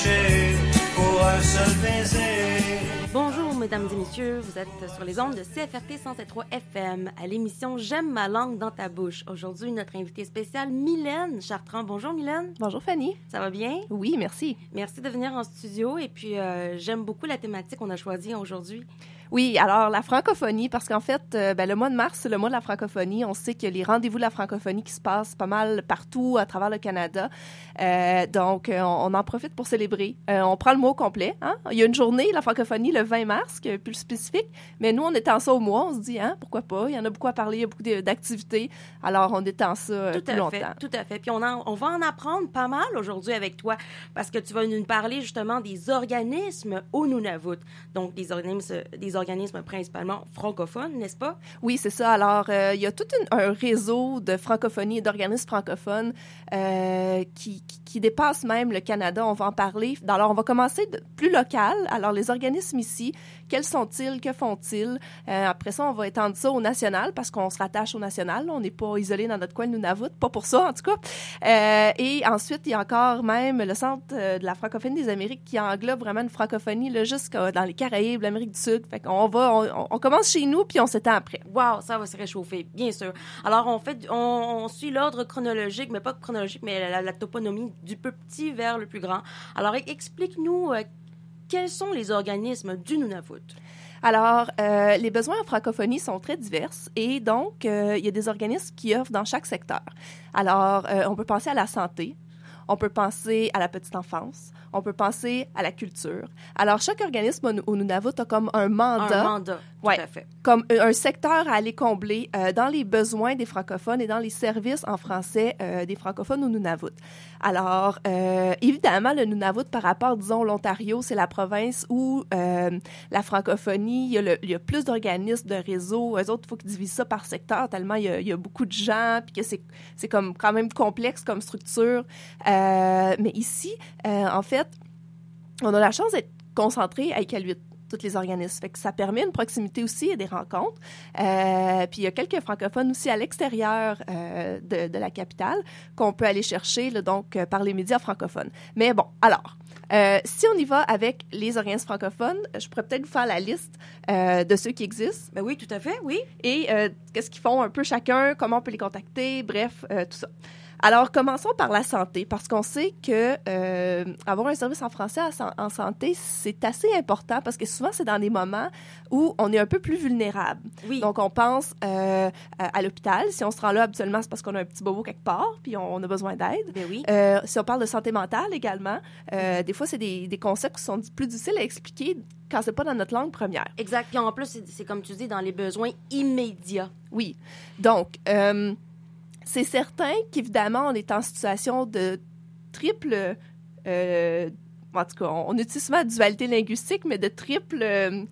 lâcher pour un seul baiser. Bonjour, mesdames et messieurs. Vous êtes sur les ondes de CFRT 107.3 FM à l'émission J'aime ma langue dans ta bouche. Aujourd'hui, notre invitée spéciale, Mylène Chartrand. Bonjour, Mylène. Bonjour, Fanny. Ça va bien? Oui, merci. Merci de venir en studio. Et puis, euh, j'aime beaucoup la thématique qu'on a choisie aujourd'hui. Oui, alors la francophonie, parce qu'en fait, euh, ben, le mois de mars, c'est le mois de la francophonie. On sait a les rendez-vous de la francophonie qui se passent pas mal partout à travers le Canada. Euh, donc, euh, on, en profite pour célébrer. Euh, on prend le mois complet. Hein? Il y a une journée, la francophonie, le 20 mars, qui est plus spécifique. Mais nous, on étend ça au mois. On se dit, hein, pourquoi pas? Il y en a beaucoup à parler, il y a beaucoup d'activités. Alors, on étend ça Tout plus à longtemps. fait, tout à fait. Puis on, en- on va en apprendre pas mal aujourd'hui avec toi parce que tu vas nous parler justement des organismes au Nunavut. Donc des organismes, des organismes principalement francophones, n'est-ce pas? Oui, c'est ça. Alors, euh, il y a tout un réseau de francophonie et d'organismes francophones euh, qui, qui, dépasse même le Canada. On va en parler. Alors, on va commencer plus local. Alors, les organismes ici, quels sont-ils? Que font-ils? Euh, après ça, on va étendre ça au national parce qu'on se rattache au national. On n'est pas isolé dans notre coin de Nunavut. Pas pour ça, en tout cas. Et ensuite, il y a encore même le Centre de la francophonie des Amériques qui englobe vraiment une francophonie là, jusqu'à dans les Caraïbes, l'Amérique du Sud. Fait qu'on va, on, on commence chez nous, puis on s'étend après. Wow, ça va se réchauffer, bien sûr. Alors, on fait, on, on suit l'ordre chronologique, mais pas chronologique, mais la, la toponymie du plus petit vers le plus grand. Alors, explique-nous euh, quels sont les organismes du Nunavut? Alors, euh, les besoins en francophonie sont très divers et donc, euh, il y a des organismes qui offrent dans chaque secteur. Alors, euh, on peut penser à la santé, on peut penser à la petite enfance, on peut penser à la culture. Alors, chaque organisme au, Nunavut a comme un mandat, Un mandat, tout Ouais. à fait. comme un un secteur à aller combler euh, dans les besoins des francophones et dans les services en français euh, des francophones au Nunavut. Alors, euh, évidemment, le Nunavut, par rapport, disons, l'Ontario, c'est la province où euh, la francophonie, il y a, le- il y a plus d'organismes, de réseaux. Eux autres, il faut qu'ils divisent ça par secteur, tellement il y a, il y a beaucoup de gens, puis que c'est c'est comme quand même complexe comme structure. Euh, mais ici, euh, en fait, on a la chance d'être concentré à Iqaluit tous les organismes. Fait que ça permet une proximité aussi et des rencontres. Euh, puis il y a quelques francophones aussi à l'extérieur euh, de, de la capitale qu'on peut aller chercher là, donc euh, par les médias francophones. Mais bon, alors, euh, si on y va avec les organismes francophones, je pourrais peut-être vous faire la liste euh, de ceux qui existent Ben oui, tout à fait, oui. et euh, qu'est-ce qu'ils font un peu chacun, comment on peut les contacter, bref, euh, tout ça. Alors, commençons par la santé, parce qu'on sait que euh, avoir un service en français en santé, c'est assez important, parce que souvent, c'est dans des moments où on est un peu plus vulnérable. Oui. Donc, on pense euh, à, à l'hôpital. Si on se rend là, habituellement, c'est parce qu'on a un petit bobo quelque part, puis on, on a besoin d'aide. ben oui. Euh, si on parle de santé mentale également, des fois, c'est des, des concepts qui sont plus difficiles à expliquer quand c'est pas dans notre langue première. Exact. Puis en plus, c'est- comme tu dis, dans les besoins immédiats. Oui. Donc, c'est certain qu'évidemment, on est en situation de triple. euh, en tout cas, on, on utilise souvent la dualité linguistique, mais de triple. euh,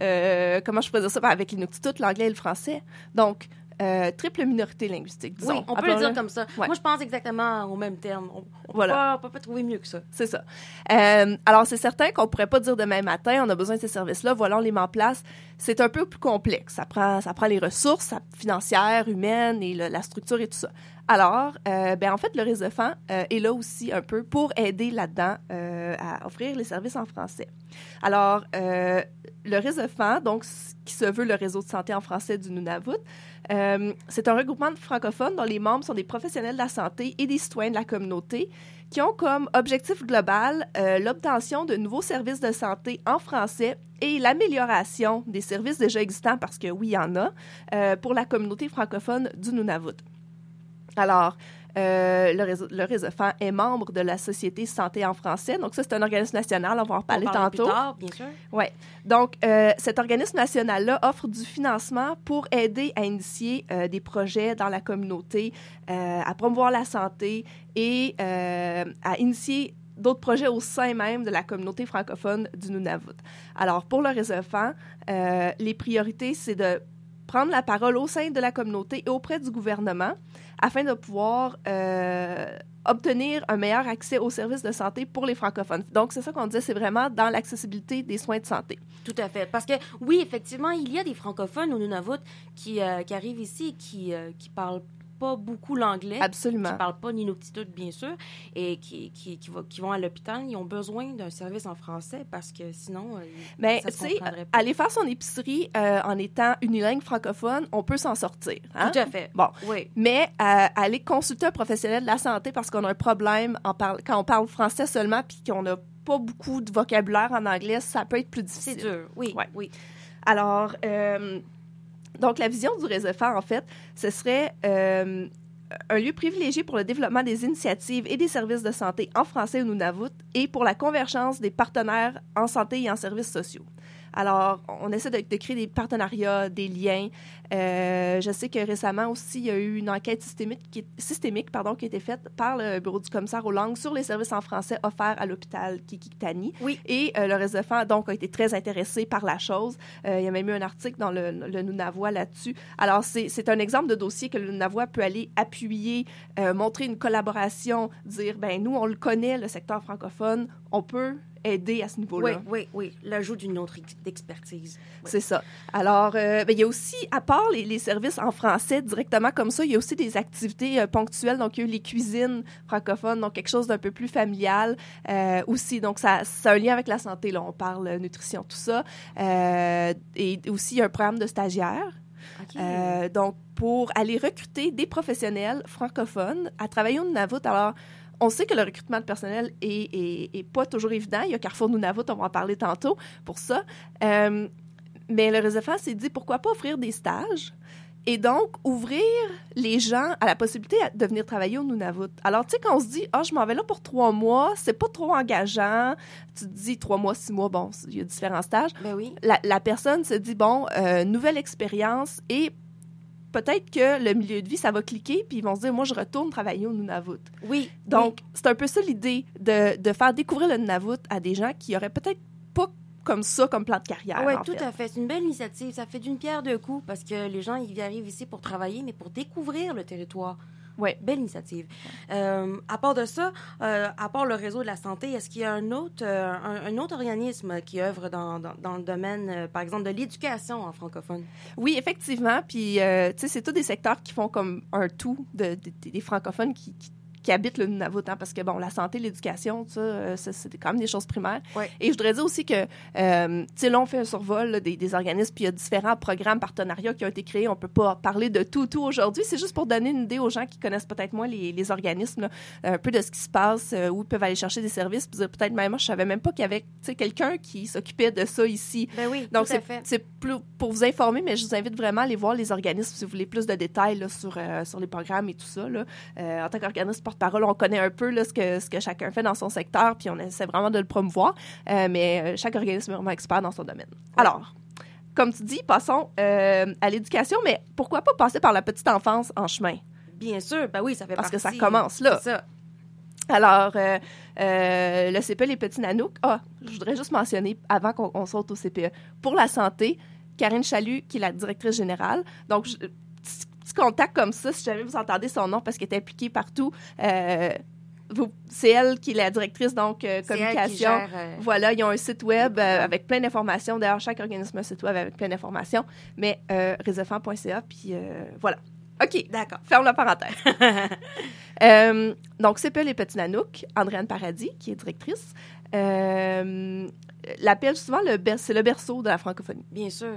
euh, comment je pourrais dire ça? Ben, Avec l'Inuktitut, l'anglais et le français. Donc, euh, triple minorité linguistique, disons. oui, on peut le dire comme ça. Ouais. Moi, je pense exactement au même terme. On, on Voilà. peut pas, on peut pas trouver mieux que ça. C'est ça. Euh, alors, c'est certain qu'on pourrait pas dire demain matin, on a besoin de ces services-là, voilà, on les met en place. C'est un peu plus complexe. Ça prend, ça prend les ressources financières, humaines et le- la structure et tout ça. Alors, euh, ben, en fait, le réseau FAN euh, est là aussi un peu pour aider là-dedans à offrir les services en français. Alors, le réseau FAN, donc, qui se veut le réseau de santé en français du Nunavut, euh, c'est un regroupement de francophones dont les membres sont des professionnels de la santé et des citoyens de la communauté qui ont comme objectif global euh, l'obtention de nouveaux services de santé en français et l'amélioration des services déjà existants, parce que oui, il y en a, euh, pour la communauté francophone du Nunavut. Alors, euh, le, réseau, le réseau FAN est membre de la Société Santé en français. Donc, ça, c'est un organisme national. On va en on parlera tantôt. plus tard, bien sûr. Oui. Donc, euh, cet organisme national-là offre du financement pour aider à initier euh, des projets dans la communauté, à promouvoir la santé et à initier d'autres projets au sein même de la communauté francophone du Nunavut. Alors, pour le réseau FAN, les priorités, c'est de prendre la parole au sein de la communauté et auprès du gouvernement afin de pouvoir euh, obtenir un meilleur accès aux services de santé pour les francophones. Donc, c'est ça qu'on disait, c'est vraiment dans l'accessibilité des soins de santé. Tout à fait. Parce que, oui, effectivement, il y a des francophones au Nunavut qui, euh, qui arrivent ici et qui, euh, qui parlent pas beaucoup l'anglais, Absolument. qui parlent pas N'inuktitut, bien sûr, et qui, qui, qui, va- qui vont à l'hôpital, ils ont besoin d'un service en français parce que sinon, euh, Mais ça tu se sais, comprendrait pas. aller faire son épicerie euh, en étant unilingue francophone, on peut s'en sortir. hein? Tout à fait. Bon. Oui. Mais euh, aller consulter un professionnel de la santé parce qu'on a un problème en parle- quand on parle français seulement puis qu'on n'a pas beaucoup de vocabulaire en anglais, ça peut être plus C'est difficile. dur. Oui. Ouais. Oui. Alors, euh, donc la vision du réseau phare, en fait, ce serait euh, un lieu privilégié pour le développement des initiatives et des services de santé en français au Nunavut et pour la convergence des partenaires en santé et en services sociaux. Alors, on essaie de, de créer des partenariats, des liens. Euh, je sais que récemment aussi, il y a eu une enquête systémique qui, systémique, pardon, qui a été faite par le Bureau du commissaire aux langues sur les services en français offerts à l'hôpital Kikitani. Oui. Et euh, le réseau de femmes, donc, a été très intéressé par la chose. Euh, il y a même eu un article dans le, le là-dessus. Alors, c'est un exemple de dossier que le Nunavua peut aller appuyer, montrer une collaboration, dire, ben nous, on le connaît, le secteur francophone, on peut aider à ce Oui, niveau-là. oui, oui. L'ajout d'une autre ex- expertise. Oui. C'est ça. Alors, euh, ben, il y a aussi, à part les, les services en français directement comme ça, il y a aussi des activités euh, ponctuelles. Donc, il y a eu les cuisines francophones, donc quelque chose d'un peu plus familial euh, aussi. Donc, ça, c'est un lien avec la santé. Là, on parle nutrition, tout ça. Et aussi, il y a un programme de stagiaires. Euh, donc, pour aller recruter des professionnels francophones à travailler au Nunavut. Alors, on sait que le recrutement de personnel est, est- est pas toujours évident. Il y a Carrefour Nunavut, on va en parler tantôt pour ça. Euh, mais le réseau s'est dit pourquoi pas offrir des stages et donc ouvrir les gens à la possibilité de venir travailler au Nunavut. Alors, tu sais, quand on se dit, ah, je m'en vais là pour trois mois, c'est pas trop engageant. Tu te dis trois mois, six mois, bon, il y a différents stages Ben oui. la, la personne se dit bon, euh, nouvelle expérience et peut-être que le milieu de vie, ça va cliquer, puis ils vont se dire moi, je retourne travailler au Nunavut. Oui. Donc, c'est un peu ça l'idée de, de faire découvrir le Nunavut à des gens qui auraient peut-être pas comme ça comme plan de carrière. oui, en tout fait. à fait. C'est une belle initiative. Ça fait d'une pierre deux coups parce que les gens, ils arrivent ici pour travailler, mais pour découvrir le territoire. Ouais. Belle initiative. Euh, à part de ça, euh, à part le réseau de la santé, est-ce qu'il y a un autre, euh, un, un autre organisme qui œuvre dans, dans, dans le domaine, par exemple, de l'éducation en francophone? Oui, effectivement. Puis, euh, tu sais, c'est tous des secteurs qui font comme un tout de, de- des francophones qui, qui, qui habitent le Nunavut. hein, parce que, bon, la santé, l'éducation, ça, euh, c'est quand même des choses primaires. Ouais. Et je voudrais dire aussi que, euh, tu sais, là, on fait un survol là, des, des organismes, puis il y a différents programmes, partenariats qui ont été créés. On peut pas parler de tout, tout aujourd'hui. C'est juste pour donner une idée aux gens qui connaissent peut-être moins les, les organismes, là, un peu de ce qui se passe, euh, où ils peuvent aller chercher des services. Puis peut-être même, moi, je savais même pas qu'il y avait, quelqu'un qui s'occupait de ça ici. Ben oui, Donc, c'est fait. c'est plus pour vous informer, mais je vous invite vraiment à aller voir les organismes si vous voulez plus de détails là, sur, euh, sur les programmes et tout ça. Là. Euh, en tant qu'organisme porte-parole, on connaît un peu là, ce, que, ce que chacun fait dans son secteur, puis on essaie vraiment de le promouvoir. Euh, mais euh, chaque organisme est vraiment expert dans son domaine. Alors, comme tu dis, passons euh, à l'éducation, mais pourquoi pas passer par la petite enfance en chemin? Bien sûr, ben oui, ça fait Parce que ça commence là. Ça. Alors, euh, euh, le CPE Les Petits Nanook. Ah, je voudrais juste mentionner, avant qu'on on saute au CPE, pour la santé, Karine Chalut, qui est la directrice générale. Donc, je- petit, contact comme ça, si jamais vous entendez son nom, parce qu'elle est impliquée partout. euh, c'est elle qui est la directrice, donc, euh, communication. gère, euh, Voilà, ils ont un site web euh, avec plein d'informations. D'ailleurs, chaque organisme a un site web avec plein d'informations. Mais euh, réseaufant.ca, puis voilà. OK, D'accord. ferme la parenthèse. Donc, c'est pas les petits Nanook, Andréane Paradis, qui est directrice, euh, l'appelle souvent le ber- c'est le berceau de la francophonie. Bien sûr.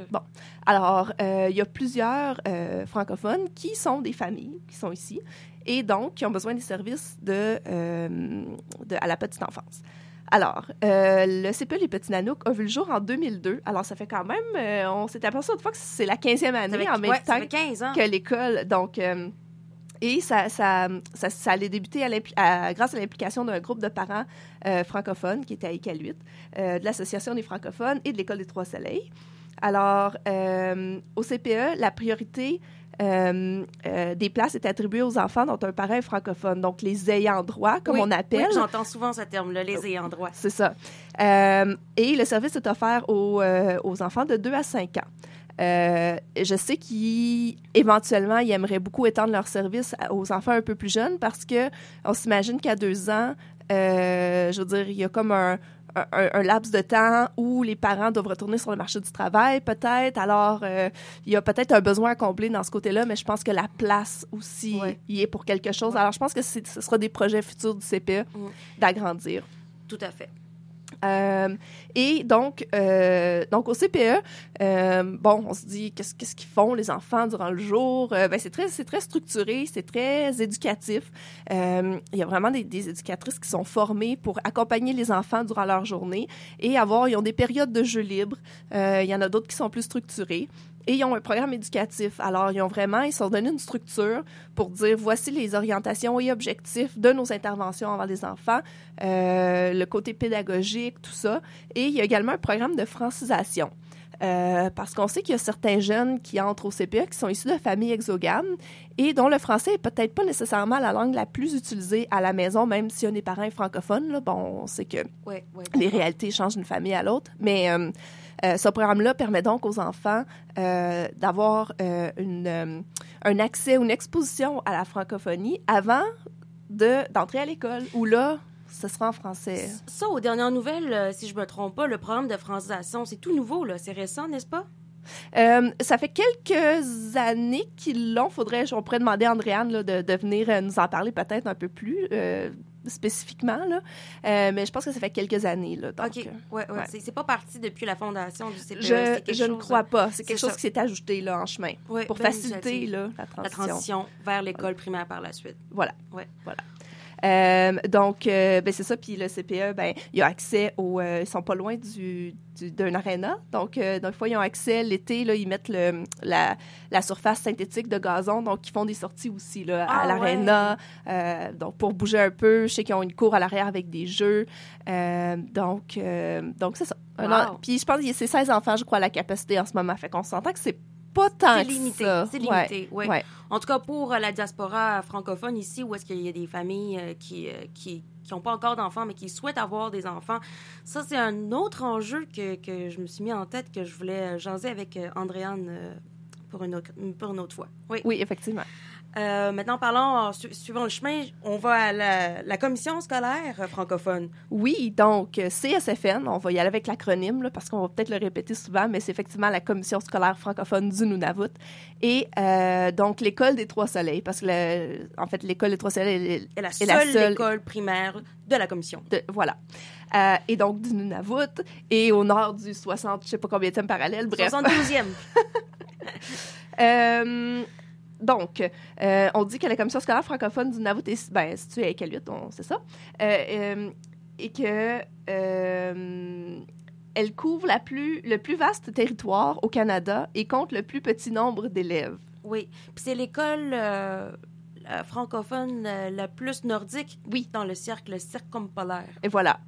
Alors, euh, il y a plusieurs euh, francophones qui sont des familles, qui sont ici, et donc qui ont besoin des services de, euh, de- à la petite enfance. Alors, euh, le CPE Les Petits Nanook a vu le jour en 2002. Alors, ça fait quand même, euh, on s'est aperçu autrefois que c'est la 15e Ça année fait, en même ouais, temps fait 15 ans. que l'école. Donc, euh, et ça, ça, ça, ça allait débuter à l'impli- à- grâce à l'implication d'un groupe de parents euh, francophones qui était à Iqaluit, euh, de l'Association des francophones et de l'École des Trois Soleils. Alors, euh, au CPE, la priorité des places est attribuée aux enfants dont un parent est francophone, donc les ayants droit, comme Oui, on appelle. Oui, j'entends souvent ce terme-là, les ayants droit. C'est ça. Et le service est offert aux, aux enfants de 2 à 5 ans. Euh, je sais qu'éventuellement, ils aimeraient beaucoup étendre leur service aux enfants un peu plus jeunes parce que on s'imagine qu'à deux ans, euh, je veux dire, il y a comme un, un, un laps de temps où les parents doivent retourner sur le marché du travail, peut-être. Alors, euh, il y a peut-être un besoin à combler dans ce côté-là, mais je pense que la place aussi Ouais. y est pour quelque chose. Ouais. Alors, je pense que ce sera des projets futurs du CPE d'agrandir. Tout à fait. Euh, et donc, euh, donc au CPE, euh, bon, on se dit qu'est-ce qu'ils font les enfants durant le jour? Ben c'est très c'est très structuré, c'est très éducatif. Il y a vraiment des, des éducatrices qui sont formées pour accompagner les enfants durant leur journée et avoir ils ont des périodes de jeu libre. Il y en a d'autres qui sont plus structurées. Et ils ont un programme éducatif. Alors, ils ont vraiment, ils se sont donné une structure pour dire voici les orientations et objectifs de nos interventions envers les enfants, euh, le côté pédagogique, tout ça. Et il y a également un programme de francisation. Euh, parce qu'on sait qu'il y a certains jeunes qui entrent au CPE qui sont issus de familles exogames et dont le français est peut-être pas nécessairement la langue la plus utilisée à la maison, même si on est parents francophones. Là, bon, on sait que Ouais, ouais. les réalités changent d'une famille à l'autre. Mais euh, euh, ce programme-là permet donc aux enfants euh, d'avoir euh, une, un accès ou une exposition à la francophonie avant de- d'entrer à l'école, où là, ce sera en français. Ça, aux dernières nouvelles, si je me trompe pas, le programme de francisation, c'est tout nouveau, là. C'est récent, n'est-ce pas? Euh, ça fait quelques années qu'ils l'ont. Faudrait, on pourrait demander à Andréane là, de, de venir nous en parler peut-être un peu plus euh, spécifiquement. Là. Euh, mais je pense que ça fait quelques années. Là, donc, OK. euh, Ouais, ouais. ouais. C'est- pas parti depuis la fondation du CPE. Je, ne crois pas. C'est quelque chose ça. qui s'est ajouté là, en chemin ouais, pour belle faciliter là, la la transition. transition vers l'école primaire par la suite. Voilà. Ouais. Voilà. Euh, donc, euh, ben c'est ça. Puis le CPE, ben, il a accès au. euh, ils sont pas loin du, du- d'un aréna. Donc, euh, donc, fois, ils ont accès l'été. Là, ils mettent le, la, la surface synthétique de gazon. Donc, ils font des sorties aussi là, à Ah, l'aréna. euh, donc, pour bouger un peu. Je sais qu'ils ont une cour à l'arrière avec des jeux. Euh, donc, donc c'est ça. Wow. puis, je pense que c'est 16 enfants, je crois, la capacité en ce moment. Fait qu'on s'entend que c'est pas tant C'est limité. C'est Ouais. limité, ouais. Ouais. En tout cas, pour euh, la diaspora francophone ici, où est-ce qu'il y a des familles euh, qui euh, qui qui n'ont pas encore d'enfants, mais qui souhaitent avoir des enfants. Ça, c'est un autre enjeu que, que je me suis mis en tête, que je voulais jaser avec Andréane pour, une autre, pour une autre fois. Oui. Oui, effectivement. Euh, maintenant, parlons, su- suivant le chemin, on va à la, la commission scolaire francophone. Oui, donc euh, CSFN, on va y aller avec l'acronyme parce qu'on va peut-être le répéter souvent, mais c'est effectivement la Commission scolaire francophone du Nunavut. Et euh, donc l'école des Trois Soleils, parce que le- en fait l'école des Trois Soleils est, est la est seule, la seule école primaire de la commission. de- voilà. Euh, et donc du Nunavut et au nord du 60, je sais pas combien de parallèle, bref. 72e. Euh, donc, euh, on dit que la commission scolaire francophone du Nunavut est ben, située à Iqaluit, sait ça, euh, euh, et que elle couvre la plus, le plus vaste territoire au Canada et compte le plus petit nombre d'élèves. Oui. Puis c'est l'école francophone la plus nordique Oui. dans le cercle circumpolaire. Et voilà.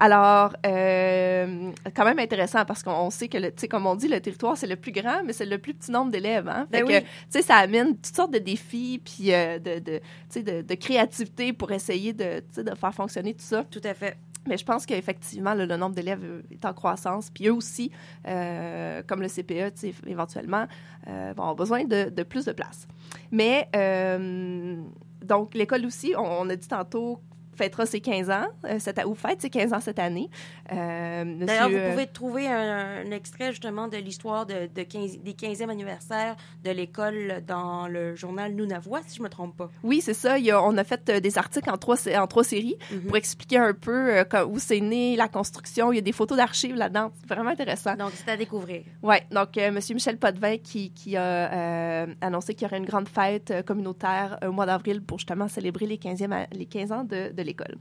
Alors, euh, quand même intéressant parce qu'on sait que, tu sais, comme on dit, le territoire, c'est le plus grand, mais c'est le plus petit nombre d'élèves. Hein? Fait Ben que, oui. tu sais, ça amène toutes sortes de défis puis euh, de, de, tu sais, de, de créativité pour essayer de, tu sais, de faire fonctionner tout ça. Tout à fait. Mais je pense qu'effectivement, le, le nombre d'élèves euh, est en croissance. Puis eux aussi, euh, comme le CPE, tu sais, éventuellement, euh, vont avoir besoin de, de plus de place. Mais, euh, donc, l'école aussi, on, on a dit tantôt, fêtera ses 15 ans, euh, cette, ou fête ses 15 ans cette année. Euh, D'ailleurs, vous euh, pouvez trouver un, un extrait justement de l'histoire de, de 15 des 15e anniversaire de l'école dans le journal Nunavut, si je me trompe pas. Oui, c'est ça. Il y a- on a fait des articles en trois, en trois séries Mhm. pour expliquer un peu où c'est né, la construction. Il y a des photos d'archives là-dedans. C'est vraiment intéressant. Donc, c'est à découvrir. Oui, donc Monsieur Michel Potvin qui, qui a annoncé qu'il y aurait une grande fête communautaire au mois d'avril pour justement célébrer les 15e a- les 15 ans de, de l'école.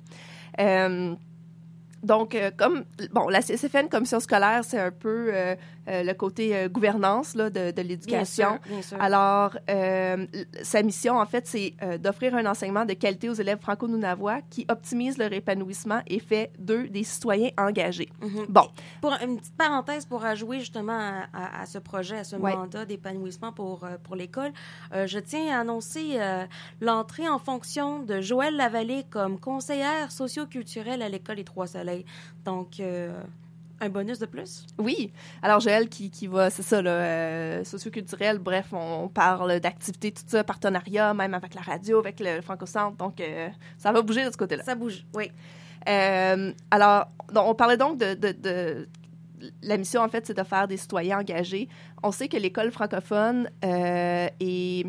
Euh, donc, euh, comme, bon, la CSFN, commission scolaire, c'est un peu euh, le côté euh, gouvernance là, de, de Bien l'éducation. sûr, bien sûr. Alors, euh, sa mission, en fait, c'est d'offrir un enseignement de qualité aux élèves franco-nunavois qui optimise leur épanouissement et fait d'eux des citoyens engagés. Mhm. Bon, Pour une petite parenthèse pour ajouter justement à, à- à ce projet, à ce Ouais. mandat d'épanouissement pour, pour l'école, je tiens à annoncer l'entrée en fonction de Joëlle Lavallée comme conseillère socio-culturelle à l'école Les Trois Soleils. Donc, euh, un bonus de plus? Oui. Alors, Joël qui, qui va, c'est ça, là, euh, socioculturel, bref, on parle d'activités, tout ça, partenariat, même avec la radio, avec le Franco-Centre. Donc, euh, ça va bouger de ce côté-là. Ça bouge, oui. Euh, alors, donc, on parlait donc de, de, de- la mission, en fait, c'est de faire des citoyens engagés. On sait que l'école francophone est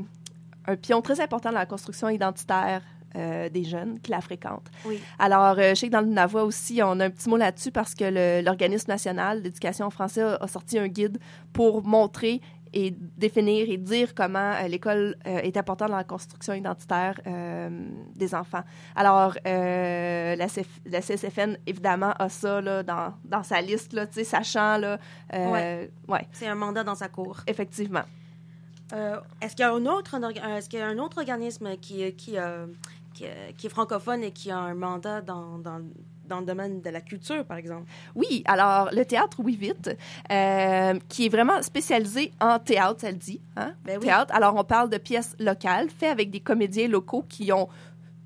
un pion très important dans la construction identitaire euh, des jeunes qui la fréquentent. Oui. Alors, euh, je sais que dans le Navois aussi, on a un petit mot là-dessus parce que l'organisme national d'éducation français a, a sorti un guide pour montrer et définir et dire comment euh, l'école euh, est importante dans la construction identitaire euh, des enfants. Alors, la, CF la CSFN, évidemment, a ça là, dans, dans sa liste, là, sachant, là, Ouais. ouais, C'est un mandat dans sa cour. effectivement. Est-ce qu'il y qu'il y a un autre organisme qui, qui, qui, qui est francophone et qui a un mandat dans, dans, dans le domaine de la culture, par exemple? Oui, alors le théâtre Oui Vite, euh, qui est vraiment spécialisé en théâtre, ça le dit. Hein? Ben oui. Théâtre. Alors on parle de pièces locales faites avec des comédiens locaux qui ont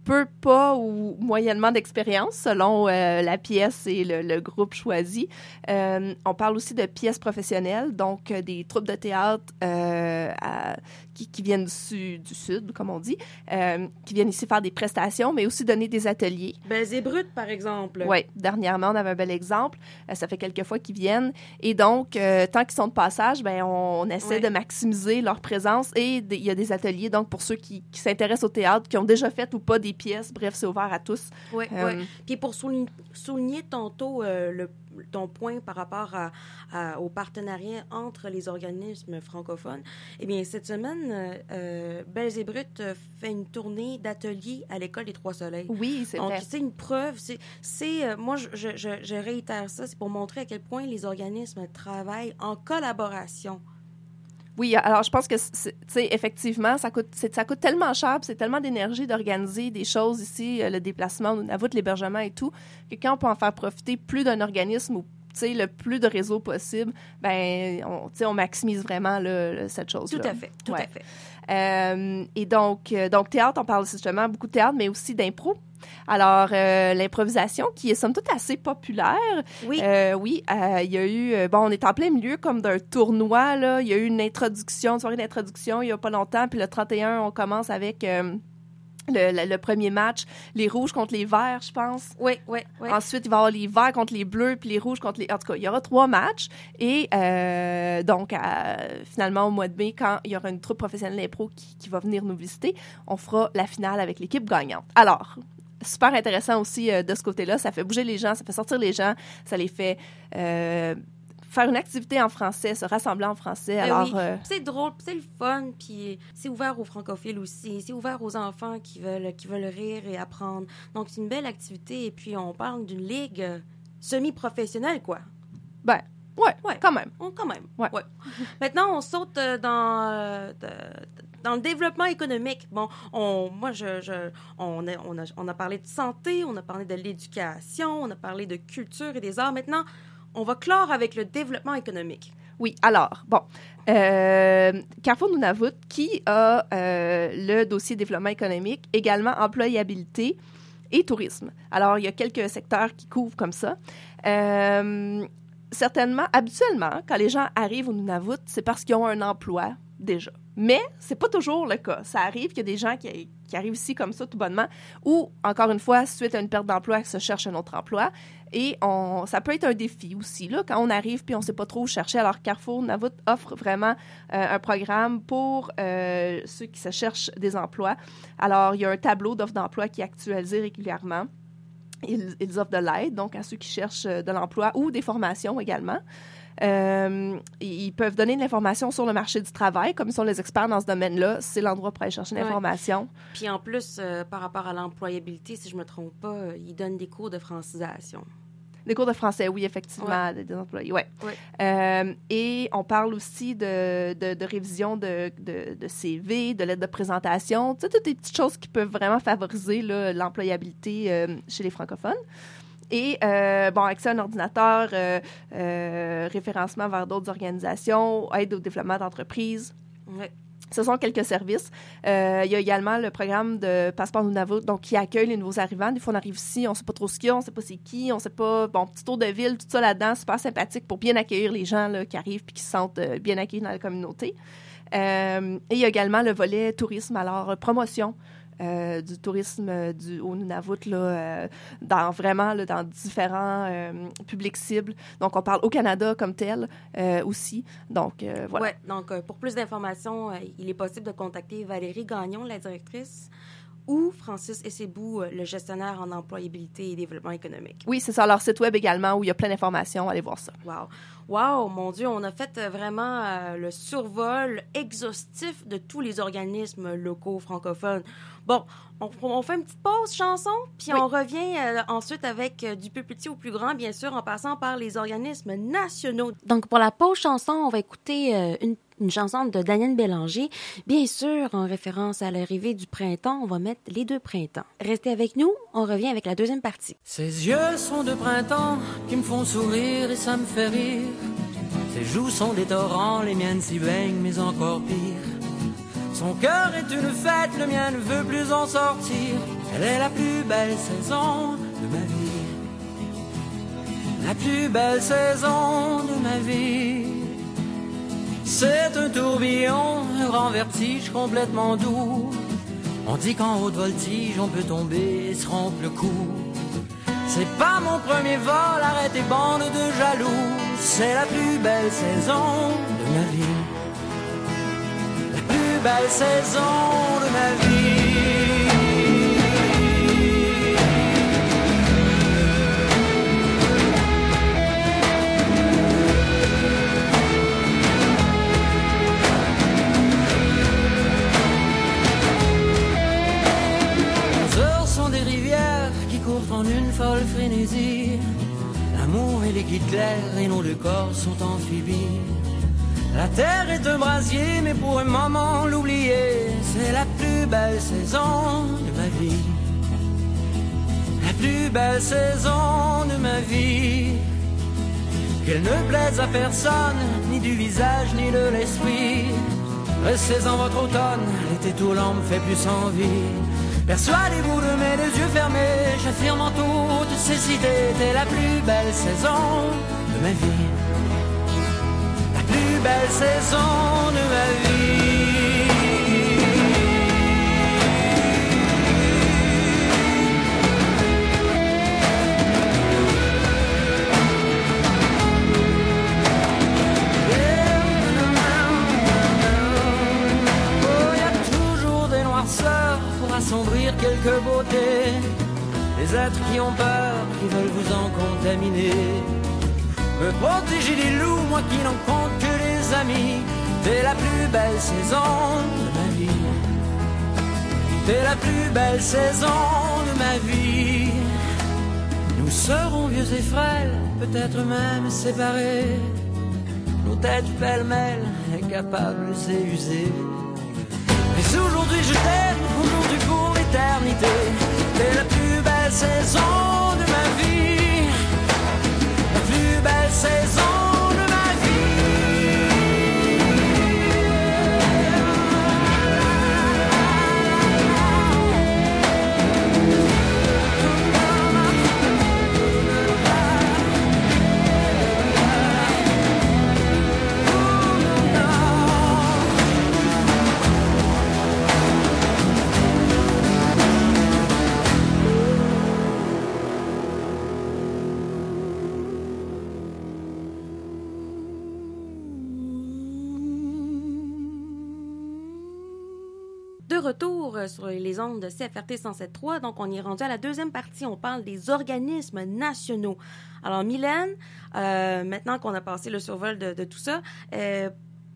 peu, pas ou moyennement d'expérience selon euh, la pièce et le, le groupe choisi. Euh, on parle aussi de pièces professionnelles, donc euh, des troupes de théâtre à- qui, qui viennent du, su- du sud, comme on dit, euh, qui viennent ici faire des prestations, mais aussi donner des ateliers. Et brutes, par exemple. Oui, dernièrement, on avait un bel exemple. Euh, ça fait quelques fois qu'ils viennent. Et donc, euh, tant qu'ils sont de passage, ben, on, on essaie Ouais. de maximiser leur présence. Et il y a des ateliers, donc, pour ceux qui, qui s'intéressent au théâtre, qui ont déjà fait ou pas des pièces. Bref, c'est ouvert à tous. Oui, oui. Puis pour souligner, souligner tantôt le, ton point par rapport à, à- au partenariat entre les organismes francophones, eh bien, cette semaine, euh, euh, Belles et Brutes euh, fait une tournée d'ateliers à l'École des Trois-Soleils. Oui, c'est vrai. c'est une preuve. C'est, c'est, euh, moi, je- je réitère ça, c'est pour montrer à quel point les organismes travaillent en collaboration. Oui, alors je pense que, c'est- tu sais, effectivement, ça coûte, ça coûte tellement cher, c'est tellement d'énergie d'organiser des choses ici, euh, le déplacement, Nunavut, l'hébergement et tout, que quand on peut en faire profiter plus d'un organisme ou tu sais, le plus de réseaux possible, ben, on, tu sais, on maximise vraiment le- cette chose-là. Tout à fait, tout Ouais. à fait. Euh, et donc, euh, donc, théâtre, on parle justement beaucoup de théâtre, mais aussi d'impro. Alors, euh, l'improvisation, qui est somme toute assez populaire. Oui, Euh, oui, euh, il y a eu... bon, on est en plein milieu comme d'un tournoi, là. Il y a eu une introduction, une soirée d'introduction il y a pas longtemps. Puis le 31, on commence avec le, le- le premier match, les rouges contre les verts, je pense. oui, oui, oui. Ensuite, il va y avoir les verts contre les bleus, puis les rouges contre les... En tout cas, il y aura trois matchs. Et euh, donc, finalement, au mois de mai, quand il y aura une troupe professionnelle d'impro qui, qui va venir nous visiter, on fera la finale avec l'équipe gagnante. Alors, super intéressant aussi euh, de ce côté-là. Ça fait bouger les gens, ça fait sortir les gens, ça les fait... euh, faire une activité en français, se rassembler en français. Ben Alors, oui. euh, C'est drôle, c'est le fun, puis c'est ouvert aux francophiles aussi. C'est ouvert aux enfants qui veulent, qui veulent rire et apprendre. Donc, c'est une belle activité. Et puis, on parle d'une ligue semi-professionnelle, quoi. ben, ouais, Ouais. quand même. Oh, quand même. Ouais. Maintenant, on saute euh, dans, euh, de- dans le développement économique. Bon, on, moi, je, je- on, a, on, a, on a parlé de santé, on a parlé de l'éducation, on a parlé de culture et des arts. Maintenant, on va clore avec le développement économique. Oui, alors, bon. Euh, Carrefour Nunavut, qui a euh, le dossier développement économique, également employabilité et tourisme. Alors, il y a quelques secteurs qui couvrent comme ça. Euh, certainement, habituellement, quand les gens arrivent au Nunavut, c'est parce qu'ils ont un emploi déjà. Mais c'est pas toujours le cas. Ça arrive qu'il y a des gens qui, arrivent ici comme ça tout bonnement, ou encore une fois, suite à une perte d'emploi, qui se cherchent un autre emploi. Et ça peut être un défi aussi, là, quand on arrive puis on sait pas trop où chercher. Alors, Carrefour Navut offre vraiment euh, un programme pour euh, ceux qui se cherchent des emplois. Alors, il y a un tableau d'offres d'emploi qui est actualisé régulièrement. Ils, ils offrent de l'aide, donc, à ceux qui cherchent euh, de l'emploi ou des formations également. Euh, ils peuvent donner de l'information sur le marché du travail. Comme ils sont les experts dans ce domaine-là, c'est l'endroit pour aller chercher Ouais. l'information. Puis en plus, euh, par rapport à l'employabilité, si je me trompe pas, ils donnent des cours de francisation. Des cours de français, oui, effectivement, des, des employés, ouais. Ouais. Euh, et on parle aussi de, de, de révision de, de, CV, de lettres de présentation, tu sais, toutes des petites choses qui peuvent vraiment favoriser l'employabilité euh, chez les francophones. Et, euh, bon, accès à un ordinateur, référencement vers d'autres organisations, aide au développement d'entreprises. Ouais. Ce sont quelques services. Euh, il y a également le programme de Passeport Nunavut, donc qui accueille les nouveaux arrivants. Des fois, on arrive ici, on ne sait pas trop ce qu'il y a, on ne sait pas c'est qui, on ne sait pas. Bon, petit tour de ville, tout ça là-dedans, super sympathique pour bien accueillir les gens là, qui arrivent puis qui se sentent euh, bien accueillis dans la communauté. Euh, et il y a également le volet tourisme, alors promotion. Euh, du tourisme euh, du, au Nunavut, là, euh, dans, vraiment là, dans différents publics cibles. Donc, on parle au Canada comme tel aussi. Donc, voilà. Ouais, donc pour plus d'informations, il est possible de contacter Valérie Gagnon, la directrice, ou Francis Essebou, le gestionnaire en employabilité et développement économique. Oui, c'est ça. Leur site web également où il y a plein d'informations. Allez voir ça. Wow. Wow, mon Dieu, on a fait vraiment euh, le survol exhaustif de tous les organismes locaux francophones. Bon, on, on fait une petite pause chanson, puis Oui. on revient euh, ensuite avec euh, du plus petit au plus grand, bien sûr, en passant par les organismes nationaux. Donc, pour la pause chanson, on va écouter euh, une, une chanson de Daniel Bélanger. Bien sûr, en référence à l'arrivée du printemps, on va mettre les deux printemps. Restez avec nous, on revient avec la deuxième partie. Ses yeux sont de printemps qui me font sourire et ça me fait rire. Ses joues sont des torrents, les miennes s'y baignent, mais encore pire. Son cœur est une fête, le mien ne veut plus en sortir. Elle est la plus belle saison de ma vie. La plus belle saison de ma vie. C'est un tourbillon, un grand vertige complètement doux. On dit qu'en haute voltige, on peut tomber et se rompre le cou. C'est pas mon premier vol, arrête tes bandes de jaloux. C'est la plus belle saison de ma vie. Belle saison de ma vie. Les heures sont des rivières qui courent en une folle frénésie. L'amour est liquide clair et nos deux corps sont amphibies. La terre est un brasier, mais pour un moment l'oublier, c'est la plus belle saison de ma vie. La plus belle saison de ma vie. Qu'elle ne plaise à personne, ni du visage, ni de l'esprit. Restez en votre automne, l'été tout lent me fait plus envie. Persuadez-vous de mes deux yeux fermés, j'affirme en toute cécité, t'es la plus belle saison de ma vie. Belle saison de ma vie. Oh, y a toujours des noirceurs pour assombrir quelques beautés. Des êtres qui ont peur, qui veulent vous en contaminer. Me protéger des loups, moi qui n'en compte que les amis. T'es la plus belle saison de ma vie. T'es la plus belle saison de ma vie. Nous serons vieux et frêles, peut-être même séparés. Nos têtes pêle-mêle, incapables et usées. Mais aujourd'hui je t'aime, aujourd'hui pour l'éternité. T'es la plus belle saison de ma vie. La plus belle saison retour euh, sur les ondes de CFRT 107.3, donc on est rendu à la deuxième partie. On parle des organismes nationaux. Alors, Mylène, euh, maintenant qu'on a passé le survol de, tout ça, euh,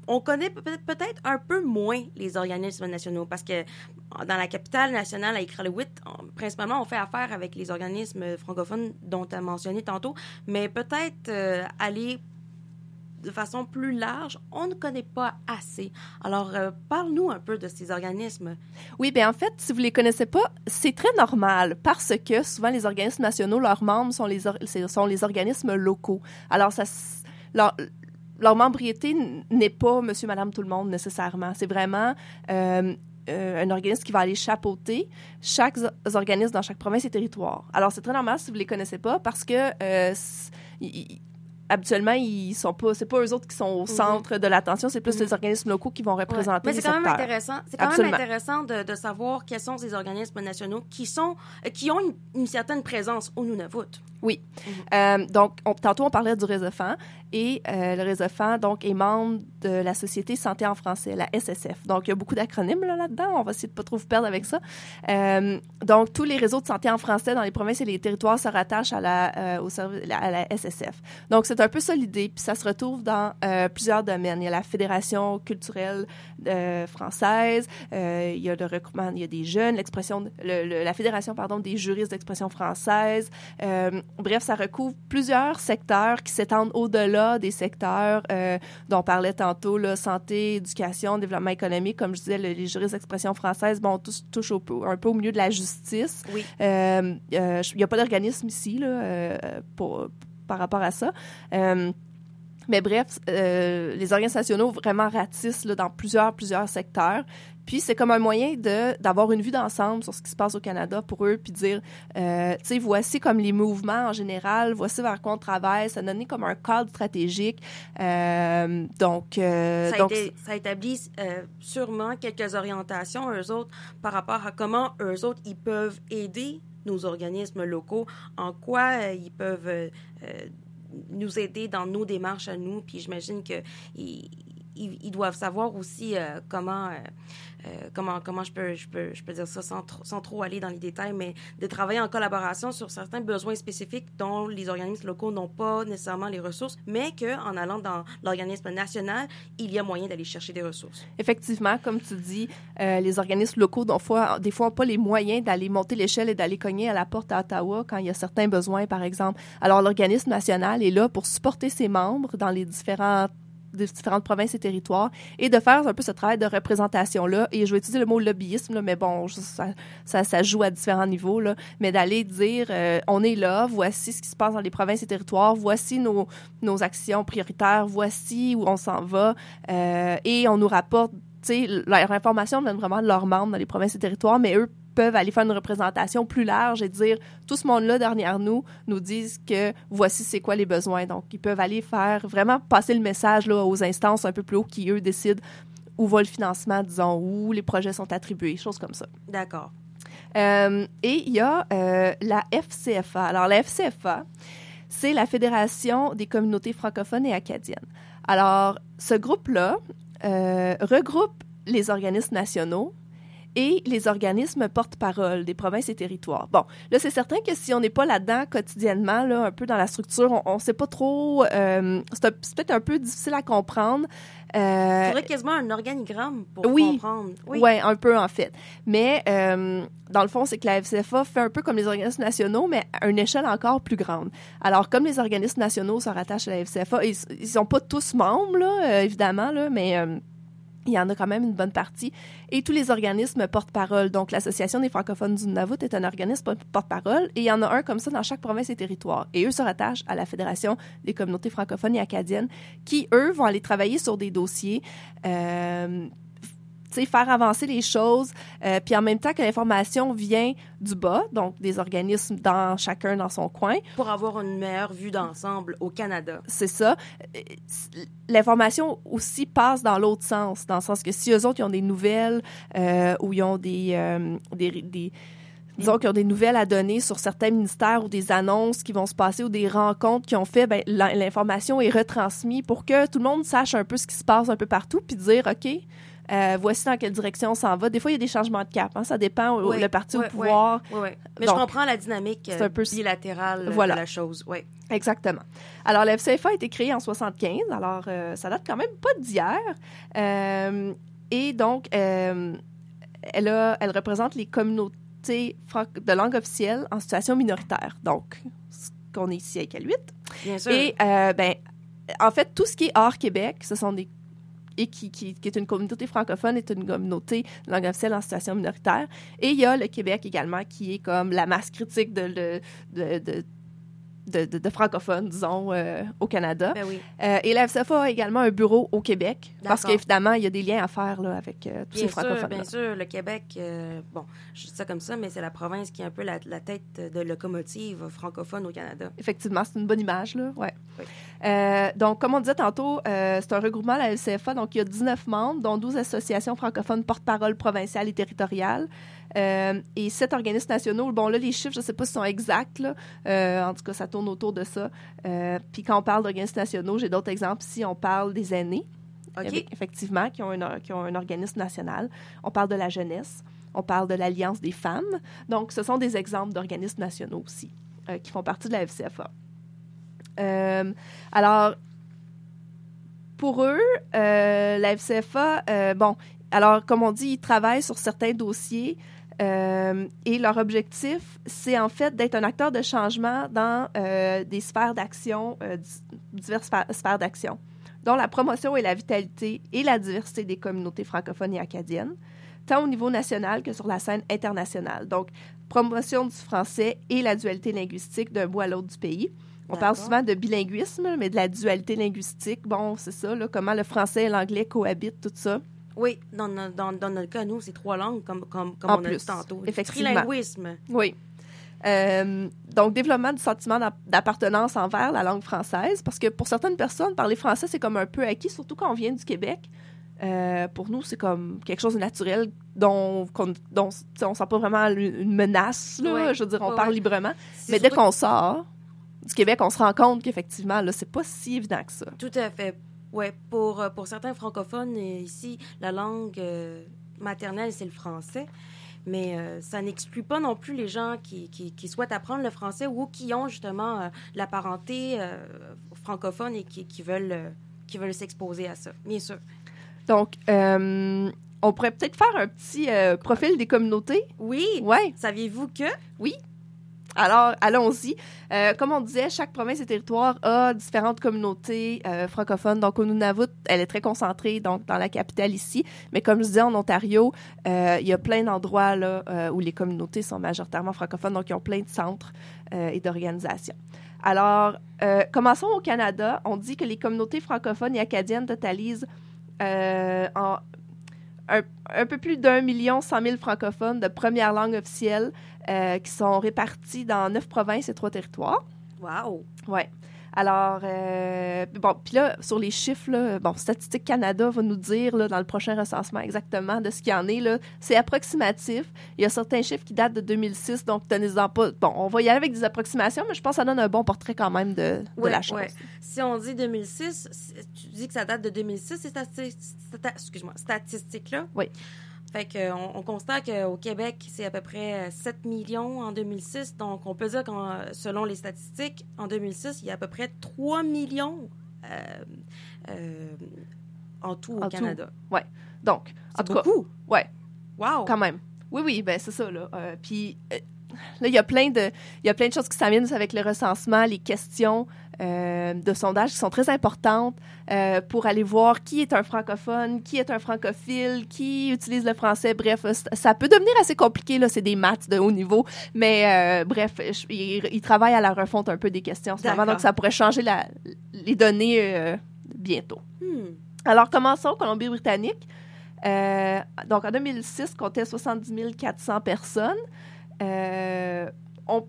on connaît peut-être un peu moins les organismes nationaux parce que dans la capitale nationale à Iqaluit, principalement, on fait affaire avec les organismes francophones dont tu as mentionné tantôt, mais peut-être euh, aller de façon plus large, on ne connaît pas assez. Alors, euh, parle-nous un peu de ces organismes. Oui, bien en fait, si vous les connaissez pas, c'est très normal parce que souvent les organismes nationaux, leurs membres sont les, sont les organismes locaux. Alors, leur, leur membriété n'est pas monsieur, madame, tout le monde nécessairement. C'est vraiment euh, euh, un organisme qui va aller chapeauter chaque organisme dans chaque province et territoire. Alors, c'est très normal si vous les connaissez pas parce que habituellement, ils sont pas, c'est pas eux autres qui sont au centre de l'attention, c'est plus Mhm. les organismes locaux qui vont Ouais. représenter Mais les c'est quand même intéressant. C'est quand même intéressant de, savoir quels sont ces organismes nationaux qui sont, euh, qui ont une, une certaine présence au Nunavut. Oui. Euh, donc, on- tantôt, on parlait du Réseau-FAN et euh, le Réseau-FAN, donc, est membre de la Société Santé en français, la SSF. Donc, il y a beaucoup d'acronymes là, là-dedans. On va essayer de pas trop vous perdre avec ça. Euh, donc, tous les réseaux de santé en français dans les provinces et les territoires se rattachent à la, euh, SSF. Donc, c'est un peu ça l'idée. Puis, ça se retrouve dans plusieurs domaines. Il y a la Fédération culturelle euh, française, euh, il y a le recrutement, il y a des jeunes, l'expression, de- le- le- la Fédération, pardon, des juristes d'expression française. Euh, bref, ça recouvre plusieurs secteurs qui s'étendent au-delà des secteurs euh, dont on parlait tantôt, là, santé, éducation, développement économique. Comme je disais, le- les juristes d'expression française, bon, tous- touchent au un peu au milieu de la justice. Oui. Il n'y a pas d'organisme ici là, pour, par rapport à ça. Euh, mais bref, euh, les organismes nationaux vraiment ratissent là, dans plusieurs, plusieurs secteurs. Puis c'est comme un moyen de d'avoir une vue d'ensemble sur ce qui se passe au Canada pour eux, puis dire, euh, tu sais, voici comme les mouvements en général, voici vers quoi on travaille, ça donne comme un cadre stratégique. Euh, donc, euh, ça, donc été- ça établit sûrement quelques orientations, eux autres, par rapport à comment eux autres, ils peuvent aider nos organismes locaux, en quoi ils peuvent nous aider dans nos démarches à nous. Puis j'imagine qu'ils ils, doivent savoir aussi euh, comment, euh, euh, comment, comment je, peux, je, peux, je peux dire ça sans, sans trop aller dans les détails, mais de travailler en collaboration sur certains besoins spécifiques dont les organismes locaux n'ont pas nécessairement les ressources, mais qu'en allant dans l'organisme national, il y a moyen d'aller chercher des ressources. Effectivement, comme tu dis, les organismes locaux, des fois, n'ont pas les moyens d'aller monter l'échelle et d'aller cogner à la porte à Ottawa quand il y a certains besoins, par exemple. Alors, l'organisme national est là pour supporter ses membres dans les différents des différentes provinces et territoires et de faire un peu ce travail de représentation-là. Et je vais utiliser le mot lobbyisme, là, mais bon, ça, ça, joue à différents niveaux, là. mais d'aller dire, euh, on est là, voici ce qui se passe dans les provinces et territoires, voici nos, nos actions prioritaires, voici où on s'en va, euh, et on nous rapporte, leur information vient vraiment de leurs membres dans les provinces et territoires, mais eux peuvent aller faire une représentation plus large et dire tout ce monde-là derrière nous nous disent que voici c'est quoi les besoins. Donc, ils peuvent aller faire vraiment passer le message là, aux instances un peu plus haut qui, eux, décident où va le financement, disons, où les projets sont attribués, choses comme ça. D'accord. Euh, et il y a euh, la FCFA. Alors, la FCFA, c'est la Fédération des communautés francophones et acadiennes. Alors, ce groupe-là euh, regroupe les organismes nationaux et les organismes porte-parole des provinces et territoires. Bon, là, c'est certain que si on n'est pas là-dedans quotidiennement, là, un peu dans la structure, on ne sait pas trop... euh, c'est peut-être un peu difficile à comprendre. Euh, Il faudrait quasiment un organigramme pour oui. comprendre. Oui. Ouais, un peu en fait. Mais euh, dans le fond, c'est que la FCFA fait un peu comme les organismes nationaux, mais à une échelle encore plus grande. Alors, comme les organismes nationaux se rattachent à la FCFA, ils ne sont pas tous membres, là, euh, évidemment, là, mais il y en a quand même une bonne partie. Et tous les organismes porte-parole. Donc, l'Association des francophones du Nunavut est un organisme porte-parole et il y en a un comme ça dans chaque province et territoire. Et eux se rattachent à la Fédération des communautés francophones et acadiennes qui, eux, vont aller travailler sur des dossiers. Euh, faire avancer les choses, euh, puis en même temps que l'information vient du bas, donc des organismes dans chacun dans son coin, Pour avoir une meilleure vue d'ensemble au Canada. c'est ça. Euh, L'information aussi passe dans l'autre sens, dans le sens que si eux autres, ils ont des nouvelles euh, ou ils ont des, euh, des, des- disons qu'ils ont des nouvelles à donner sur certains ministères ou des annonces qui vont se passer ou des rencontres qu'ils ont fait, ben, l'information est retransmise pour que tout le monde sache un peu ce qui se passe un peu partout, puis dire, OK, euh, voici dans quelle direction on s'en va. Des fois, il y a des changements de cap. hein, ça dépend Oui, le parti oui, au pouvoir. Oui, oui. Mais Donc, je comprends la dynamique euh, un peu- bilatérale euh, Voilà. de la chose. Oui. Exactement. Alors, la FCFA a été créée en 75, alors euh, ça date quand même pas d'hier. Et donc, elle, a, elle représente les communautés de langue officielle en situation minoritaire. Donc, ce qu'on est ici avec L8. Bien sûr. Et, ben, en fait, tout ce qui est hors Québec, ce sont des et qui, qui, est une communauté francophone, est une communauté langue officielle en situation minoritaire. Et il y a le Québec également, qui est comme la masse critique de, de, de, de- de francophones, disons, euh, au Canada. Ben oui. Euh, et la FCFA a également un bureau au Québec, parce qu'évidemment, il y a des liens à faire là, avec euh, tous Bien ces francophones. bien sûr, le Québec, euh, bon, je dis ça comme ça, mais c'est la province qui est un peu la, la tête de locomotive francophone au Canada. Effectivement, c'est une bonne image, là, ouais. Oui. Donc, comme on disait tantôt, c'est un regroupement la LCFA. Donc, il y a 19 membres, dont 12 associations francophones porte-parole provinciales et territoriales. Euh, et 7 organismes nationaux. Bon, là, les chiffres, je ne sais pas s'ils sont exacts. Là. Euh, en tout cas, ça tourne autour de ça. Euh, puis quand on parle d'organismes nationaux, j'ai d'autres exemples. Si on parle des aînés, effectivement, qui ont, un, qui ont un organisme national. On parle de la jeunesse. On parle de l'Alliance des femmes. Donc, ce sont des exemples d'organismes nationaux aussi qui font partie de la FCFA. Alors, pour eux, la FCFA, bon, alors, comme on dit, ils travaillent sur certains dossiers euh, et leur objectif, c'est en fait d'être un acteur de changement dans euh, des sphères d'action, euh, di- diverses sphères- d'action, dont la promotion et la vitalité et la diversité des communautés francophones et acadiennes, tant au niveau national que sur la scène internationale. Donc, promotion du français et la dualité linguistique d'un bout à l'autre du pays. On parle souvent de bilinguisme, mais de la dualité linguistique, bon, c'est ça, là, comment le français et l'anglais cohabitent, tout ça. Oui, dans, no- dans, dans notre cas, nous, c'est trois langues, comme, comme, comme En on a plus, dit tantôt. effectivement. Trilinguisme. Oui. Euh, donc, développement du sentiment d'app- d'appartenance envers la langue française, parce que pour certaines personnes, parler français, c'est comme un peu acquis, surtout quand on vient du Québec. Euh, pour nous, c'est comme quelque chose de naturel dont, qu'on- dont on sent pas vraiment une menace. Là. Ouais. Je veux dire, on Ouais, parle ouais. librement. Mais dès qu'on sort du Québec, on se rend compte qu'effectivement, là, c'est pas si évident que ça. Tout à fait. Ouais, pour, euh, pour certains francophones, euh, ici, la langue euh, maternelle, c'est le français. Mais euh, ça n'exclut pas non plus les gens qui, qui, qui souhaitent apprendre le français ou qui ont justement euh, la parenté francophone et qui, qui veulent, qui veulent s'exposer à ça, bien sûr. Donc, on pourrait peut-être faire un petit profil des communautés? Oui, Ouais. saviez-vous que... Alors, allons-y. Euh, comme on disait, chaque province et territoire a différentes communautés euh, francophones. Donc, au Nunavut, elle est très concentrée dans la capitale ici. Mais comme je disais, en Ontario, euh, il y a plein d'endroits où les communautés sont majoritairement francophones. Donc, ils ont plein de centres et d'organisations. Alors, commençons au Canada. On dit que les communautés francophones et acadiennes totalisent en un, un peu plus d'un million cent mille francophones de première langue officielle euh, qui sont répartis dans neuf provinces et trois territoires. Wow! Ouais. Alors, euh, bon, puis là, sur les chiffres, là, bon, Statistique Canada va nous dire là, dans le prochain recensement exactement de ce qu'il y en est. là. C'est approximatif. Il y a certains chiffres qui datent de 2006, donc tenez-en pas. Bon, on va y aller avec des approximations, mais je pense que ça donne un bon portrait quand même de, de Ouais, la chose. ouais. Si on dit 2006, c'est- tu dis que ça date de 2006, ces statistiques-là? Oui. Fait que, on, on constate qu'au Québec, c'est à peu près 7 millions en 2006. Donc, on peut dire que selon les statistiques, en 2006, il y a à peu près 3 millions euh, euh, en tout au En. Canada. Donc, en tout cas, beaucoup. ouais. Wow! Quand même. Oui, oui, ben c'est ça, là. Euh, puis euh, là, il y a plein de il y a plein de choses qui viennent avec le recensement, les questions euh, de sondage qui sont très importantes euh, pour aller voir qui est un francophone, qui est un francophile, qui utilise le français. Bref, euh, ça peut devenir assez compliqué, là. C'est des maths de haut niveau. Mais euh, bref, ils, ils travaillent à la refonte un peu des questions en ce moment, D'accord. donc ça pourrait changer la, les données bientôt. Hmm. Alors, commençons, Colombie-Britannique. Donc, en 2006, comptait 70 400 personnes. On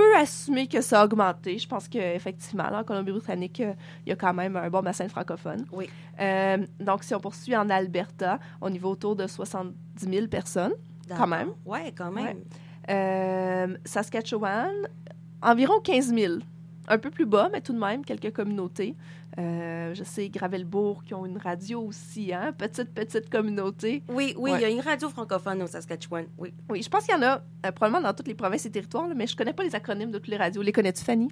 peut assumer que ça a augmenté. Je pense qu'effectivement, en Colombie-Britannique, euh, il y a quand même un bon bassin. Oui. Euh, donc, si on poursuit en Alberta, on y va autour de 70 000 personnes. Quand même. Ouais, quand même. Ouais. Euh, Saskatchewan, environ 15 000. Un peu plus bas, mais tout de même, quelques communautés. Euh, je sais, Gravelbourg, qui ont une radio aussi, hein? Petite, petite communauté. Oui, oui, Ouais. il y a une radio francophone au Saskatchewan. Oui. Oui, je pense qu'il y en a euh, probablement dans toutes les provinces et territoires, là, mais je connais pas les acronymes de toutes les radios. Les connais-tu, Fanny?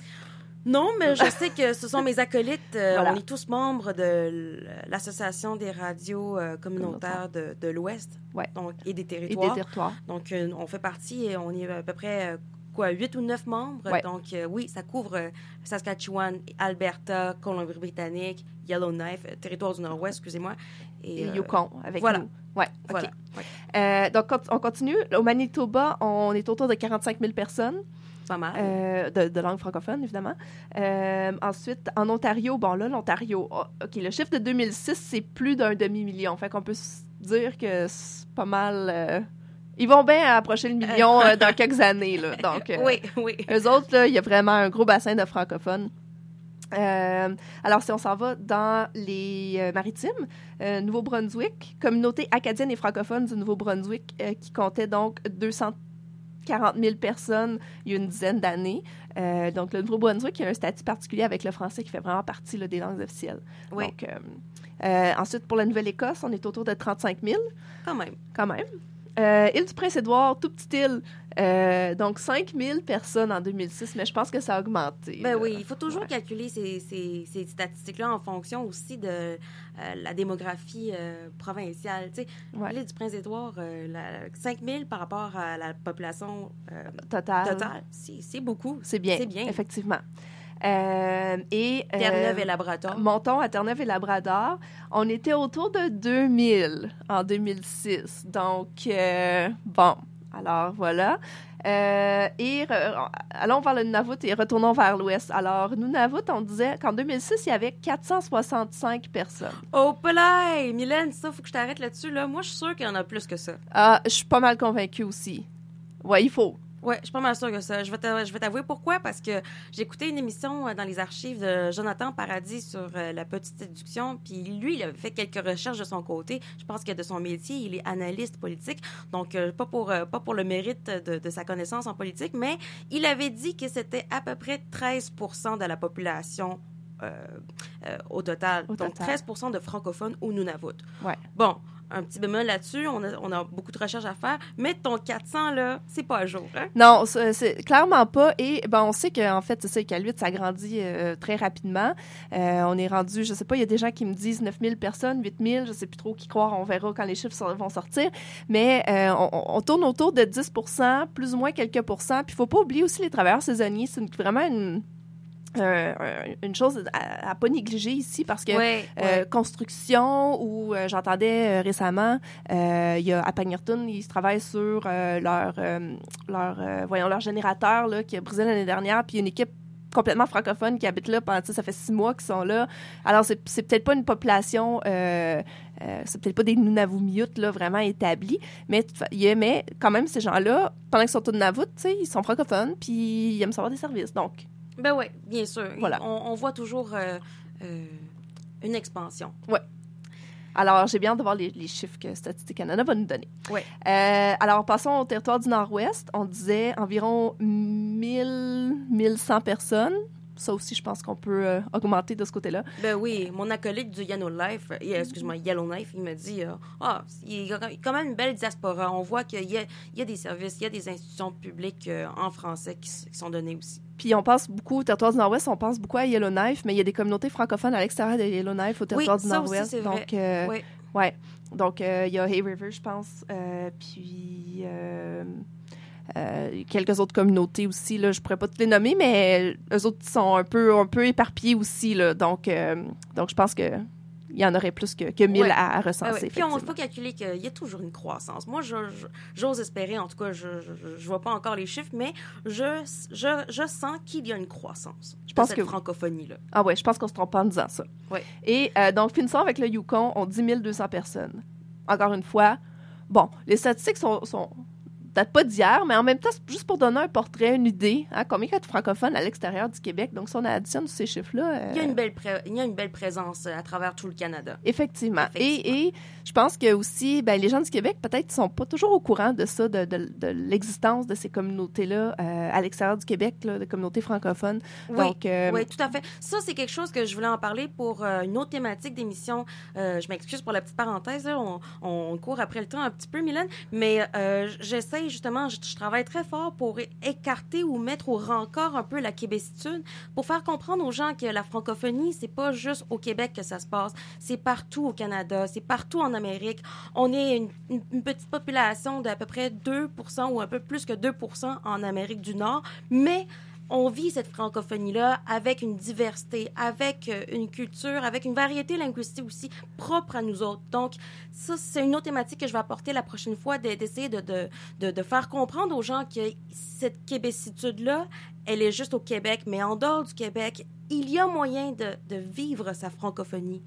Non, mais je sais que ce sont mes acolytes. Euh, Voilà. On est tous membres de l'Association des radios euh, communautaires de, de l'Ouest Ouais. donc, et des Et territoires. des territoires. Donc, euh, on fait partie et on est à peu près, quoi, 8 ou 9 membres. Ouais. Donc, euh, oui, ça couvre euh, Saskatchewan, Alberta, Colombie-Britannique, Yellowknife, euh, territoire du Nord-Ouest, excusez-moi. Et, Yukon avec voilà. nous. Ouais. Voilà. Ouais. Donc, on continue. Au Manitoba, on est autour de 45 000 personnes. Pas mal. Euh, de, de langue francophone, évidemment. Euh, ensuite, en Ontario, bon là, l'Ontario, oh, OK, le chiffre de 2006, c'est plus d'un demi-million. Fait qu'on peut dire que c'est pas mal... euh, ils vont bien approcher le million euh, dans quelques années, là. Donc, euh, oui, oui. eux autres, là, il y a vraiment un gros bassin de francophones. Euh, alors, si on s'en va dans les euh, maritimes, euh, Nouveau-Brunswick, communauté acadienne et francophone du Nouveau-Brunswick, euh, qui comptait donc 240 000 personnes il y a une dizaine d'années. Euh, donc, le Nouveau-Brunswick a un statut particulier avec le français qui fait vraiment partie là, des langues officielles. Oui, Donc, euh, euh, ensuite, pour la Nouvelle-Écosse, on est autour de 35 000 quand même. quand même. Euh, île du Prince-Édouard, tout petite île. Euh, donc, 5 000 personnes en 2006, mais je pense que ça a augmenté. Ben là. oui, il faut toujours Ouais. calculer ces, ces- ces statistiques-là en fonction aussi de euh, la démographie euh, provinciale. Tu sais, Ouais. l'île du Prince-Édouard, euh, la- 5 000 par rapport à la population Total. totale, c'est c'est beaucoup. C'est bien, C'est bien. effectivement. Euh, et euh, Terre-Neuve et Labrador. montons à Terre-Neuve et Labrador, on était autour de 2000 en 2006. Donc, euh, bon, alors voilà. Et re- allons vers le Nunavut et retournons vers l'ouest. Alors, Nunavut, on disait qu'en 2006, il y avait 465 personnes. Oh, Pelay! Mylène, ça, faut que je t'arrête là-dessus. Là. Moi, je suis sûre qu'il y en a plus que ça. Ah, je suis pas mal convaincue aussi. Ouais, il faut. Ouais, je suis pas mal sûre que ça. Je vais t'a- je vais t'avouer pourquoi. Parce que j'ai écouté une émission euh, dans les archives de Jonathan Paradis sur euh, la petite séduction. Puis lui, il avait fait quelques recherches de son côté. Je pense que de son métier, il est analyste politique. Donc, euh, pas, pour, pas pour le mérite de, de sa connaissance en politique, mais il avait dit que c'était à peu près 13% de la population euh, euh, au total. Au Donc, total. 13 de francophones au Nunavut. Ouais. Bon, un petit bémol là-dessus. On a, on a beaucoup de recherches à faire. Mais ton 400, là, c'est pas à jour. Hein? Non, c'est clairement pas. Et ben, on sait qu'en fait, c'est ça, qu'à 8, ça grandit euh, très rapidement. Euh, on est rendu, je sais pas, il y a des gens qui me disent 9000 personnes, 8000, je sais plus trop qui croire. On verra quand les chiffres vont sortir. Mais euh, on, tourne autour de 10% plus ou moins quelques pourcents. Puis il faut pas oublier aussi les travailleurs saisonniers. C'est vraiment une, euh, une chose à, à pas négliger ici parce que Ouais, euh, ouais. construction ou euh, j'entendais euh, récemment euh, il y a à Pagnerton ils travaillent sur euh, leur euh, leur euh, voyons leur générateur là qui a brisé l'année dernière puis une équipe complètement francophone qui habite là pendant ça fait six mois qu'ils sont là alors c'est c'est peut-être pas une population euh, euh, c'est peut-être pas des Nunavummiutes là vraiment établis mais quand même ces gens là pendant qu'ils sont au Nunavut tu sais ils sont francophones puis ils aiment savoir des services donc Ben oui, bien sûr. Voilà. On, on voit toujours euh, euh, une expansion. Alors, j'ai bien hâte de voir les, les chiffres que Statistique Canada va nous donner. Ouais. Euh, alors, passons au territoire du Nord-Ouest. On disait environ 1000, 1100 personnes. Ça aussi, je pense qu'on peut euh, augmenter de ce côté-là. Ben oui, mon acolyte du Yellowknife, euh, excuse-moi, Yellowknife, il me dit euh, Ah, il y a quand même une belle diaspora. On voit qu'il y y a des services, il y a des institutions publiques en français qui, sont données aussi. Puis, on pense beaucoup au territoire du Nord-Ouest, on pense beaucoup à Yellowknife, mais il y a des communautés francophones à l'extérieur de Yellowknife au territoire du Nord-Ouest. vrai. Donc, Oui. Ouais. Donc, il y a Hay River, je pense. puis, euh, quelques autres communautés aussi. Là, je pourrais pas toutes les nommer, mais eux autres sont un peu, un peu éparpillés aussi. Là, donc, euh, donc, je pense que il y en aurait plus que, que 1000 Ouais. à, à recenser. ouais. Puis on faut calculer qu'il y a toujours une croissance. Moi, j'ose espérer, en tout cas, je ne vois pas encore les chiffres, mais je, je, je sens qu'il y a une croissance. Je pense de cette que francophonie-là. Ah ouais, je pense qu'on se trompe pas en disant ça. Ouais. Et euh, donc, finissons avec le Yukon, on dit 1200 personnes. Encore une fois, bon, les statistiques sont, sont datent pas d'hier, mais en même temps, c'est juste pour donner un portrait, une idée, hein, combien il y a de francophones à l'extérieur du Québec. Donc, si on additionne tous ces chiffres-là... euh, Il y a une belle, pré- il y a une belle présence euh, à travers tout le Canada. Effectivement. Effectivement. Et, et je pense que aussi, ben, les gens du Québec, peut-être, sont pas toujours au courant de ça, de, de- de l'existence de ces communautés-là euh, à l'extérieur du Québec, là, de communautés francophones. Oui, Donc, euh, oui, tout à fait. Ça, c'est quelque chose que je voulais en parler pour une autre thématique d'émission. Je m'excuse pour la petite parenthèse. là. On, on court après le temps un petit peu, Mylène. Mais euh, justement, je, travaille très fort pour écarter ou mettre au rencard un peu la québécitude, pour faire comprendre aux gens que la francophonie, c'est pas juste au Québec que ça se passe. C'est partout au Canada, c'est partout en Amérique. On est une, une- une petite population d'à peu près 2% ou un peu plus que 2 en Amérique du Nord. Mais on vit cette francophonie-là avec une diversité, avec euh, une culture, avec une variété linguistique aussi propre à nous autres. Donc, ça, c'est une autre thématique que je vais apporter la prochaine fois, de- d'essayer de, de, de, de faire comprendre aux gens que cette québécitude-là, elle est juste au Québec, mais en dehors du Québec, il y a moyen de, de vivre sa francophonie.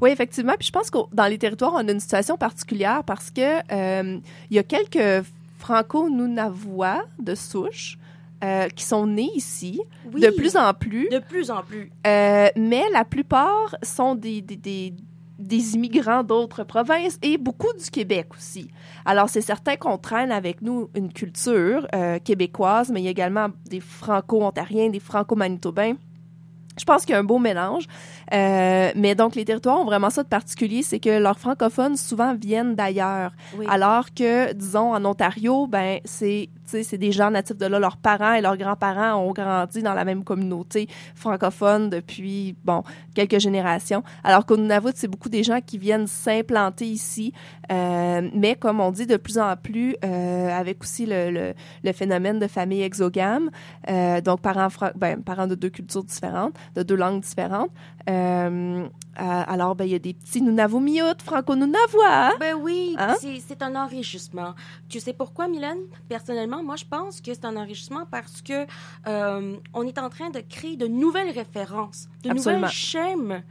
Oui, effectivement. Puis je pense que dans les territoires, on a une situation particulière parce que euh, il y a quelques franco-nunavois de souche euh, qui sont nés ici, Oui, de plus en plus. De plus en plus. Euh, mais la plupart sont des, des, des, des immigrants d'autres provinces et beaucoup du Québec aussi. Alors, c'est certain qu'on traîne avec nous une culture euh, québécoise, mais il y a également des franco-ontariens, des franco-manitobains. Je pense qu'il y a un beau mélange. Euh, mais donc, les territoires ont vraiment ça de particulier, c'est que leurs francophones souvent viennent d'ailleurs. Oui. Alors que, disons, en Ontario, ben, c'est, c'est des gens natifs de là. Leurs parents et leurs grands-parents ont grandi dans la même communauté francophone depuis, bon, quelques générations. Alors qu'au Nunavut, c'est beaucoup des gens qui viennent s'implanter ici. Euh, mais comme on dit de plus en plus, euh, avec aussi le, le, phénomène de famille exogame, euh, donc parents, ben, parents de deux cultures différentes, de deux langues différentes. Euh, alors, ben, il y a des petits Nunavumioutes, franco-nunavois. Ben oui, Hein? c'est- c'est un enrichissement. Tu sais pourquoi, Mylène? Personnellement, moi, je pense que c'est un enrichissement parce que euh, on est en train de créer de nouvelles références, de Absolument. nouvelles schèmes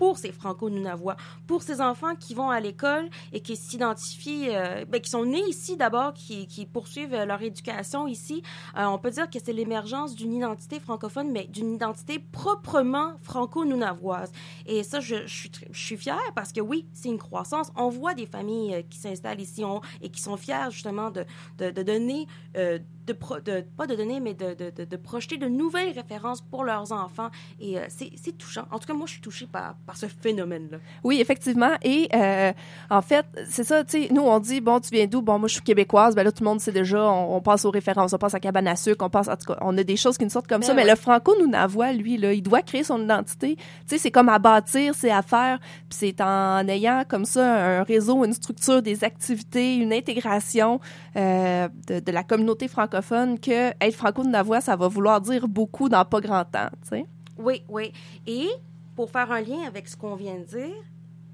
pour ces franco-nunavois, pour ces enfants qui vont à l'école et qui s'identifient, euh, ben, qui sont nés ici d'abord, qui, poursuivent euh, leur éducation ici. Euh, on peut dire que c'est l'émergence d'une identité francophone, mais d'une identité proprement franco-nunavoise. Et ça, je, suis, fière parce que oui, c'est une croissance. On voit des familles qui s'installent ici et qui sont fières justement de, donner, de, pro- de- pas de donner, mais de, de, de, projeter de nouvelles références pour leurs enfants. Et euh, c'est touchant. En tout cas, moi, je suis touchée par, par ce phénomène-là. Oui, effectivement. Et euh, en fait, c'est ça, tu sais, nous, on dit, bon, tu viens d'où? Bon, moi, je suis québécoise. Ben là, tout le monde sait déjà, on, on passe aux références, on passe à cabane à sucre, on passe, en tout cas, on a des choses qui nous sortent comme Ben ça. Mais le franco-nunavois, lui, là, il doit créer son identité. Tu sais, c'est comme à bâtir, c'est à faire. Puis c'est en ayant comme ça un réseau, une structure, des activités, une intégration euh, de, de la communauté francophone que être franco-nunavois, ça va vouloir dire beaucoup dans pas grand temps, tu sais. Oui, oui. Et pour faire un lien avec ce qu'on vient de dire,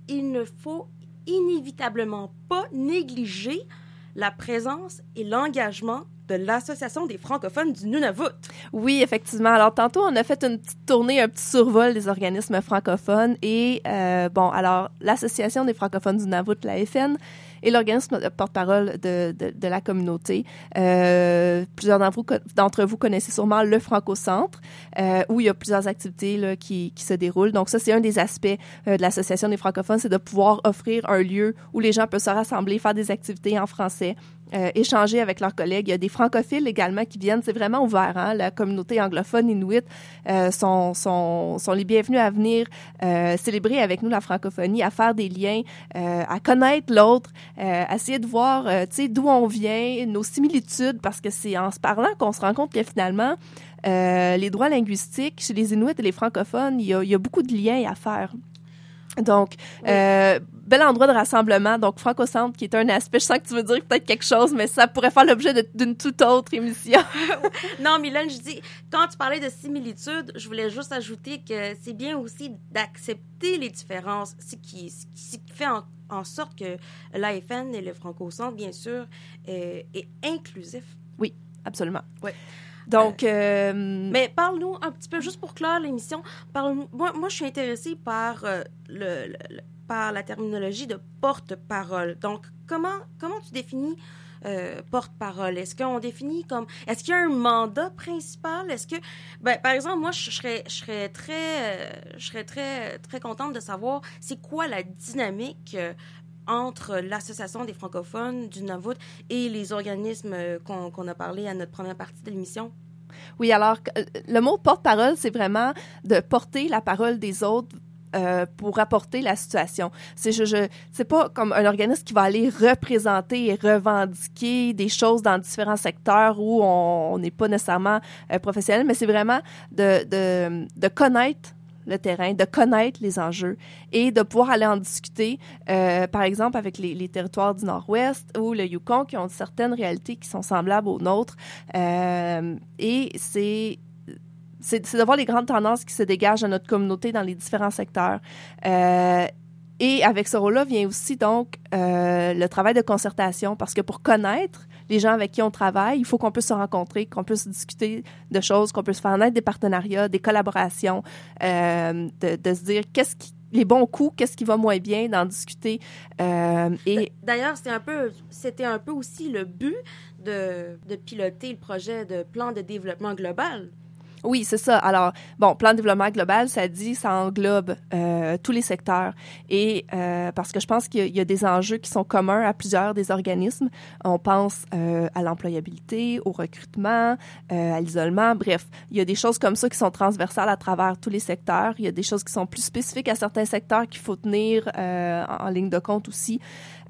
il ne faut inévitablement pas négliger la présence et l'engagement de l'Association des francophones du Nunavut. Oui, effectivement. Alors, tantôt, on a fait une petite tournée, un petit survol des organismes francophones. Et, euh, bon, alors, l'Association des francophones du Nunavut, la FN, est l'organisme de porte-parole de, de, de la communauté. Euh, plusieurs d'entre vous, vous connaissez sûrement le Franco-Centre, euh, où il y a plusieurs activités là, qui, qui se déroulent. Donc, ça, c'est un des aspects euh, de l'Association des francophones, c'est de pouvoir offrir un lieu où les gens peuvent se rassembler, faire des activités en français, euh, échanger avec leurs collègues. Il y a des francophiles également qui viennent. C'est vraiment ouvert. Hein? La communauté anglophone inuit euh, sont, sont, sont les bienvenus à venir euh, célébrer avec nous la francophonie, à faire des liens, à connaître l'autre, à essayer de voir tu sais, d'où on vient, nos similitudes, parce que c'est en se parlant qu'on se rend compte que finalement, les droits linguistiques chez les Inuits et les francophones, il y a, il y a beaucoup de liens à faire. Donc, Oui. euh, bel endroit de rassemblement. Donc, Franco-Centre, qui est un aspect, je sens que tu veux dire peut-être quelque chose, mais ça pourrait faire l'objet d'une toute autre émission. Non, Mylène, je dis, quand tu parlais de similitudes, je voulais juste ajouter que c'est bien aussi d'accepter les différences, ce qui, ce qui- fait en, en sorte que l'AFN et le Franco-Centre, bien sûr, est, est inclusif. Absolument. Ouais. Donc, euh, Mais parle-nous un petit peu, juste pour clore l'émission, parle moi, moi, je suis intéressée par, euh, le- par la terminologie de porte-parole. Donc, comment, comment tu définis euh, porte-parole? Est-ce qu'on définit comme... Est-ce qu'il y a un mandat principal? Est-ce que... Ben, par exemple, moi, je serais, je serais très... euh, je serais très, très contente de savoir c'est quoi la dynamique euh, entre l'Association des francophones du Nunavut et les organismes qu'on a parlé à notre première partie de l'émission? Oui, alors, le mot porte-parole, c'est vraiment de porter la parole des autres euh, pour apporter la situation. C'est je, pas comme un organisme qui va aller représenter et revendiquer des choses dans différents secteurs où on n'est pas nécessairement euh, professionnel, mais c'est vraiment de, connaître le terrain, de connaître les enjeux et de pouvoir aller en discuter, euh, par exemple, avec les, territoires du Nord-Ouest ou le Yukon qui ont certaines réalités qui sont semblables aux nôtres. Et c'est c'est de voir les grandes tendances qui se dégagent dans notre communauté dans les différents secteurs. Euh, et avec ce rôle-là vient aussi donc euh, le travail de concertation, parce que pour connaître les gens avec qui on travaille, il faut qu'on puisse se rencontrer, qu'on puisse discuter de choses, qu'on puisse faire naître des partenariats, des collaborations, euh, de, se dire qu'est-ce qui les bons coups, qu'est-ce qui va moins bien, d'en discuter. Et D'ailleurs, c'était un peu aussi le but de piloter le projet de plan de développement global. Oui, c'est ça. Alors, bon, plan de développement global, ça dit, ça englobe euh, tous les secteurs. Et euh, parce que je pense qu'il y, a- des enjeux qui sont communs à plusieurs des organismes. On pense euh, à l'employabilité, au recrutement, à l'isolement. Bref, il y a des choses comme ça qui sont transversales à travers tous les secteurs. Il y a des choses qui sont plus spécifiques à certains secteurs qu'il faut tenir en ligne de compte aussi.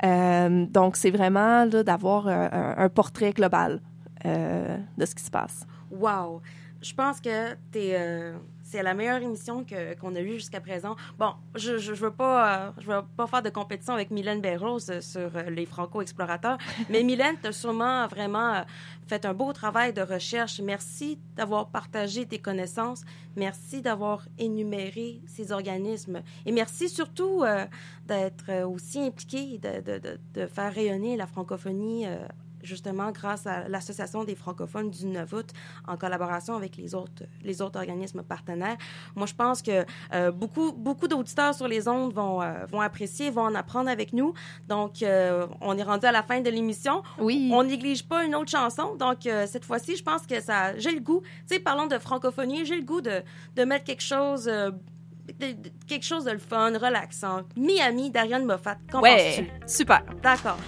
Donc, c'est vraiment d'avoir un, portrait global de ce qui se passe. Wow! Je pense que t'es, euh, c'est la meilleure émission que, qu'on a eue jusqu'à présent. Bon, je, je, je veux pas, euh, je veux pas faire de compétition avec Mylène Berrose euh, sur euh, les franco-explorateurs, mais Mylène, t'as sûrement vraiment fait un beau travail de recherche. Merci d'avoir partagé tes connaissances. Merci d'avoir énuméré ces organismes. Et merci surtout d'être aussi impliqué, de, de, de, de faire rayonner la francophonie justement grâce à l'Association des francophones du Nunavut en collaboration avec les autres, les autres organismes partenaires. Moi, je pense que euh, beaucoup, beaucoup d'auditeurs sur les ondes vont, euh, vont apprécier, vont en apprendre avec nous. Donc, euh, on est rendu à la fin de l'émission. Oui. On néglige pas une autre chanson. Donc, cette fois-ci, je pense que ça, j'ai le goût, tu sais, parlant de francophonie, j'ai le goût de, de mettre quelque chose... quelque chose de le fun, relaxant. Miami d'Ariane Moffat. Qu'en Ouais, penses-tu? super. D'accord.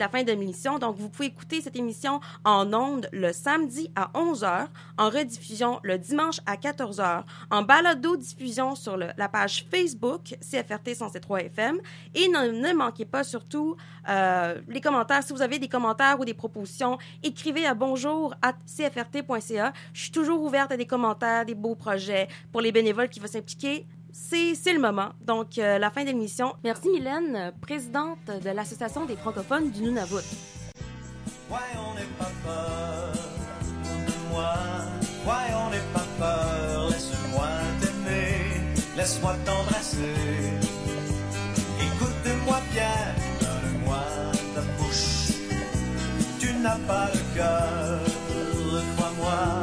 La fin de l'émission. Donc, vous pouvez écouter cette émission en ondes le samedi à 11h, en rediffusion le dimanche à 14h, en balado-diffusion sur la page Facebook CFRT 107.3 FM. Et ne, manquez pas surtout euh, les commentaires. Si vous avez des commentaires ou des propositions, écrivez à bonjour at cfrt.ca. Je suis toujours ouverte à des commentaires, des beaux projets pour les bénévoles qui vont s'impliquer c'est le moment. Donc, euh, la fin de l'émission. Merci Mylène, présidente de l'Association des francophones du Nunavut. Ouais, on n'est pas peur? De moi. Ouais, on n'est pas peur? Laisse-moi t'aimer. Laisse-moi t'embrasser. Écoute-moi bien. Donne-moi ta bouche. Tu n'as pas le cœur. Crois-moi.